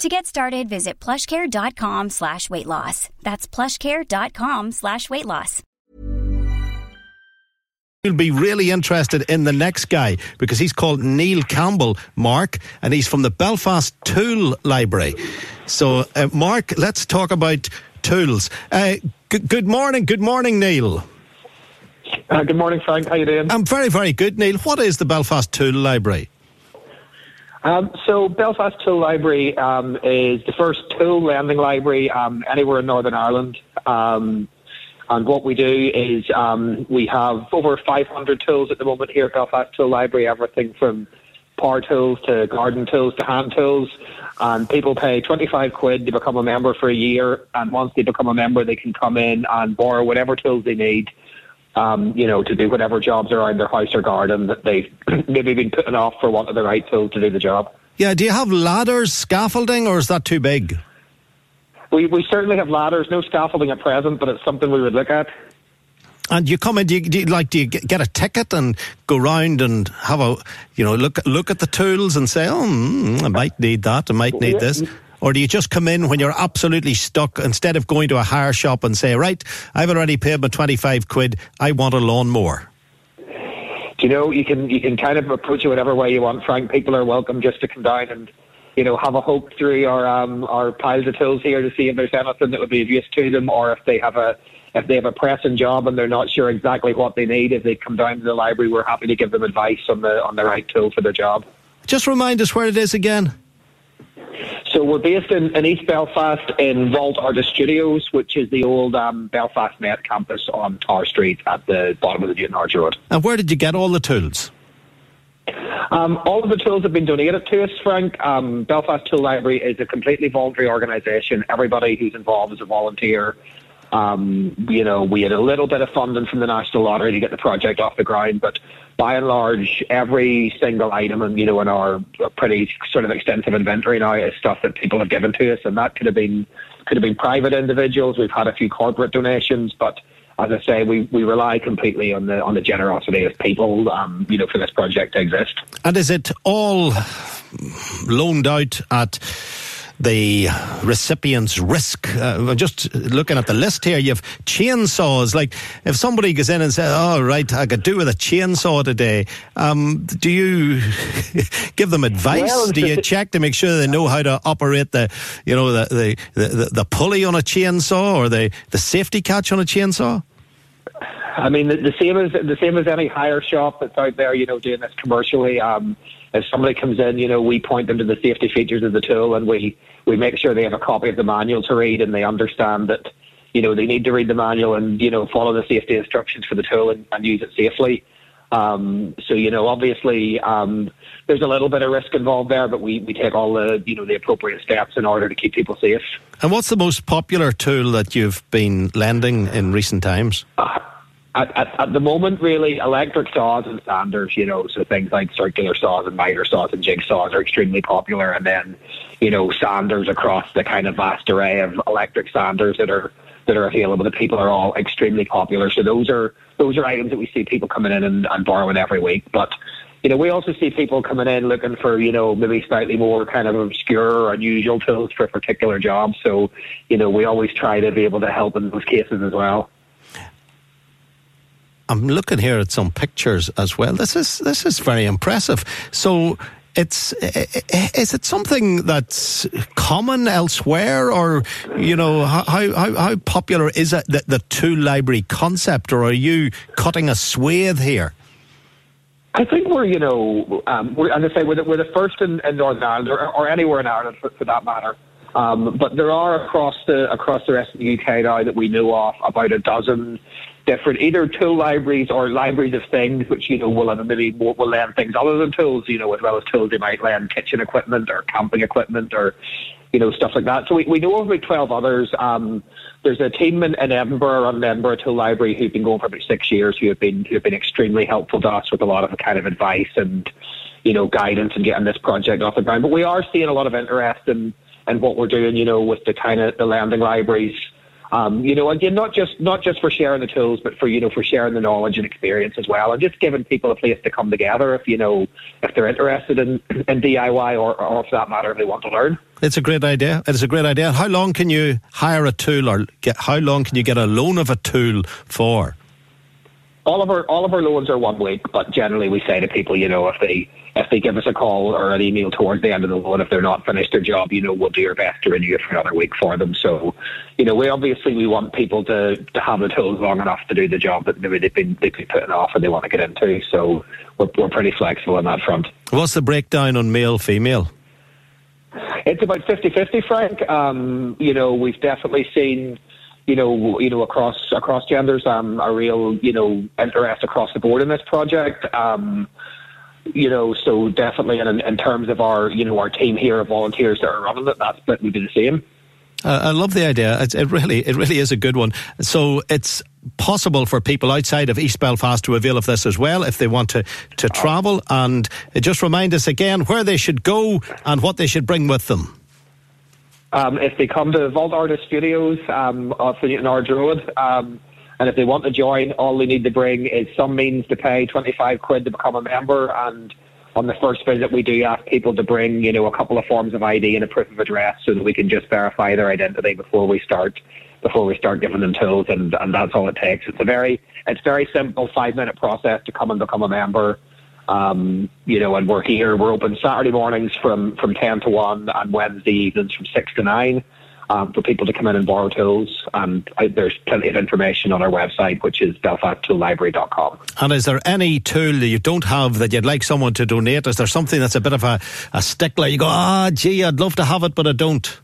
To get started, visit plushcare.com slash weight loss. That's plushcare.com slash weight loss. You'll be really interested in the next guy because he's called Neil Campbell, Mark, and he's from the Belfast Tool Library. So, uh, Mark, let's talk about tools. Uh, g- good morning, good morning, Neil. Uh, good morning, Frank. How are you doing? I'm very, very good, Neil. What is the Belfast Tool Library? Um, so, Belfast Tool Library um, is the first tool lending library um, anywhere in Northern Ireland. Um, and what we do is um, we have over 500 tools at the moment here at Belfast Tool Library, everything from power tools to garden tools to hand tools. And people pay 25 quid to become a member for a year. And once they become a member, they can come in and borrow whatever tools they need um, you know, to do whatever jobs around their house or garden that they've maybe been putting off for want of the right tool to do the job. Yeah, do you have ladders, scaffolding, or is that too big? We we certainly have ladders, no scaffolding at present, but it's something we would look at. And you come in, do you, do you, like, do you get a ticket and go round and have a, you know, look look at the tools and say, oh, mm, I might need that, I might need this. Or do you just come in when you're absolutely stuck instead of going to a hire shop and say, right, I've already paid my 25 quid, I want a lawnmower? Do you know, you can, you can kind of approach it whatever way you want, Frank. People are welcome just to come down and, you know, have a hope through our, um, our piles of tools here to see if there's anything that would be of use to them or if they have a, if they have a pressing job and they're not sure exactly what they need, if they come down to the library, we're happy to give them advice on the on the right tool for their job. Just remind us where it is again. So we're based in, in East Belfast in Vault Artist Studios, which is the old um, Belfast Met campus on Tower Street at the bottom of the Newtownards Road. And where did you get all the tools? Um, all of the tools have been donated to us, Frank. Um, Belfast Tool Library is a completely voluntary organisation. Everybody who's involved is a volunteer. Um, you know, we had a little bit of funding from the National Lottery to get the project off the ground, but by and large, every single item, and you know, in our pretty sort of extensive inventory now is stuff that people have given to us, and that could have been could have been private individuals. We've had a few corporate donations, but as I say, we, we rely completely on the on the generosity of people, um, you know, for this project to exist. And is it all loaned out at? The recipient's risk. Uh, just looking at the list here, you have chainsaws. Like if somebody goes in and says, "Oh, right, I could do with a chainsaw today," um, do you give them advice? Well, do you check to make sure they know how to operate the, you know, the the, the, the pulley on a chainsaw or the the safety catch on a chainsaw? I mean, the, the, same as the same as any hire shop that's out there, you know, doing this commercially. Um, if somebody comes in, you know, we point them to the safety features of the tool, and we we make sure they have a copy of the manual to read, and they understand that, you know, they need to read the manual and you know follow the safety instructions for the tool and, and use it safely. Um, so you know, obviously, um, there's a little bit of risk involved there, but we, we take all the you know the appropriate steps in order to keep people safe. And what's the most popular tool that you've been lending in recent times? Uh, at, at, at, the moment, really, electric saws and sanders, you know, so things like circular saws and miter saws and jigsaws are extremely popular. And then, you know, sanders across the kind of vast array of electric sanders that are that are available to people are all extremely popular. So those are those are items that we see people coming in and, and borrowing every week. But you know, we also see people coming in looking for, you know, maybe slightly more kind of obscure or unusual tools for particular jobs. So, you know, we always try to be able to help in those cases as well. I'm looking here at some pictures as well. This is this is very impressive. So it's is it something that's common elsewhere, or you know how how, how popular is it the, the tool library concept, or are you cutting a swathe here? I think we're, you know, um, we're, as I say, we're the, we're the first in, in Northern Ireland, or, or anywhere in Ireland for, for that matter. Um, but there are across the across the rest of the UK now that we know of about a dozen different either tool libraries or libraries of things, which you know will maybe will lend things other than tools, you know, as well as tools they might lend kitchen equipment or camping equipment or you know stuff like that. So we, we know of about twelve others. Um, there's a team in, in Edinburgh on Edinburgh Tool Library who've been going for about six years, who have been who have been extremely helpful to us with a lot of kind of advice and you know guidance and getting this project off the ground. But we are seeing a lot of interest in in what we're doing, you know, with the kind of the lending libraries um, you know, again, not just not just for sharing the tools, but for you know for sharing the knowledge and experience as well, and just giving people a place to come together if you know if they're interested in, in DIY or, or for that matter if they want to learn. It's a great idea. It's a great idea. How long can you hire a tool, or get how long can you get a loan of a tool for? All of our all of our loans are one week, but generally we say to people, you know, if they if they give us a call or an email towards the end of the loan, if they're not finished their job, you know, we'll do our best to renew it for another week for them. So, you know, we obviously we want people to, to have the tools long enough to do the job that maybe they've been they've been putting off and they want to get into. So we're we're pretty flexible on that front. What's the breakdown on male female? It's about 50-50, Frank. Um, you know, we've definitely seen you know, you know, across across genders, um, a real, you know, interest across the board in this project. Um, you know, so definitely in, in terms of our, you know, our team here of volunteers that are running it, that split be the same. Uh, I love the idea. It's, it really, it really is a good one. So it's possible for people outside of East Belfast to avail of this as well if they want to to travel. And just remind us again where they should go and what they should bring with them. Um, if they come to Vault Artist Studios um, off the Newton Road, um, and if they want to join, all they need to bring is some means to pay 25 quid to become a member. And on the first visit, we do ask people to bring, you know, a couple of forms of ID and a proof of address so that we can just verify their identity before we start before we start giving them tools. And, and that's all it takes. It's a very it's very simple five minute process to come and become a member. Um, you know, and we're here. We're open Saturday mornings from from ten to one, and Wednesday evenings from six to nine um, for people to come in and borrow tools. And I, there's plenty of information on our website, which is belfasttoollibrary.com. And is there any tool that you don't have that you'd like someone to donate? Is there something that's a bit of a, a stickler? You go, ah, oh, gee, I'd love to have it, but I don't.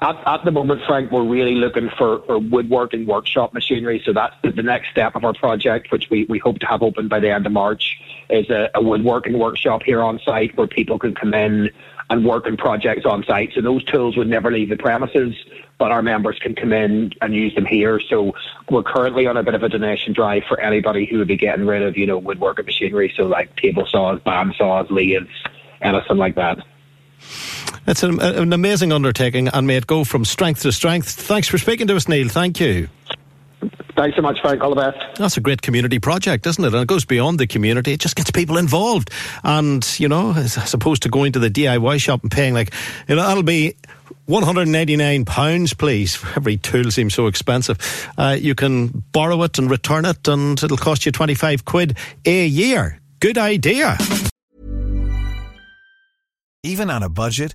At, at, the moment, Frank, we're really looking for, for woodworking workshop machinery. So that's the, the, next step of our project, which we, we hope to have open by the end of March, is a, a woodworking workshop here on site where people can come in and working projects on site. So those tools would never leave the premises, but our members can come in and use them here. So we're currently on a bit of a donation drive for anybody who would be getting rid of, you know, woodworking machinery. So like table saws, band saws, lathes, anything like that. It's an, an amazing undertaking and may it go from strength to strength. Thanks for speaking to us, Neil. Thank you. Thanks so much, Frank. All the best. That's a great community project, isn't it? And it goes beyond the community. It just gets people involved. And, you know, as opposed to going to the DIY shop and paying like, you know, that'll be £199, please. Every tool seems so expensive. Uh, you can borrow it and return it, and it'll cost you 25 quid a year. Good idea. Even on a budget,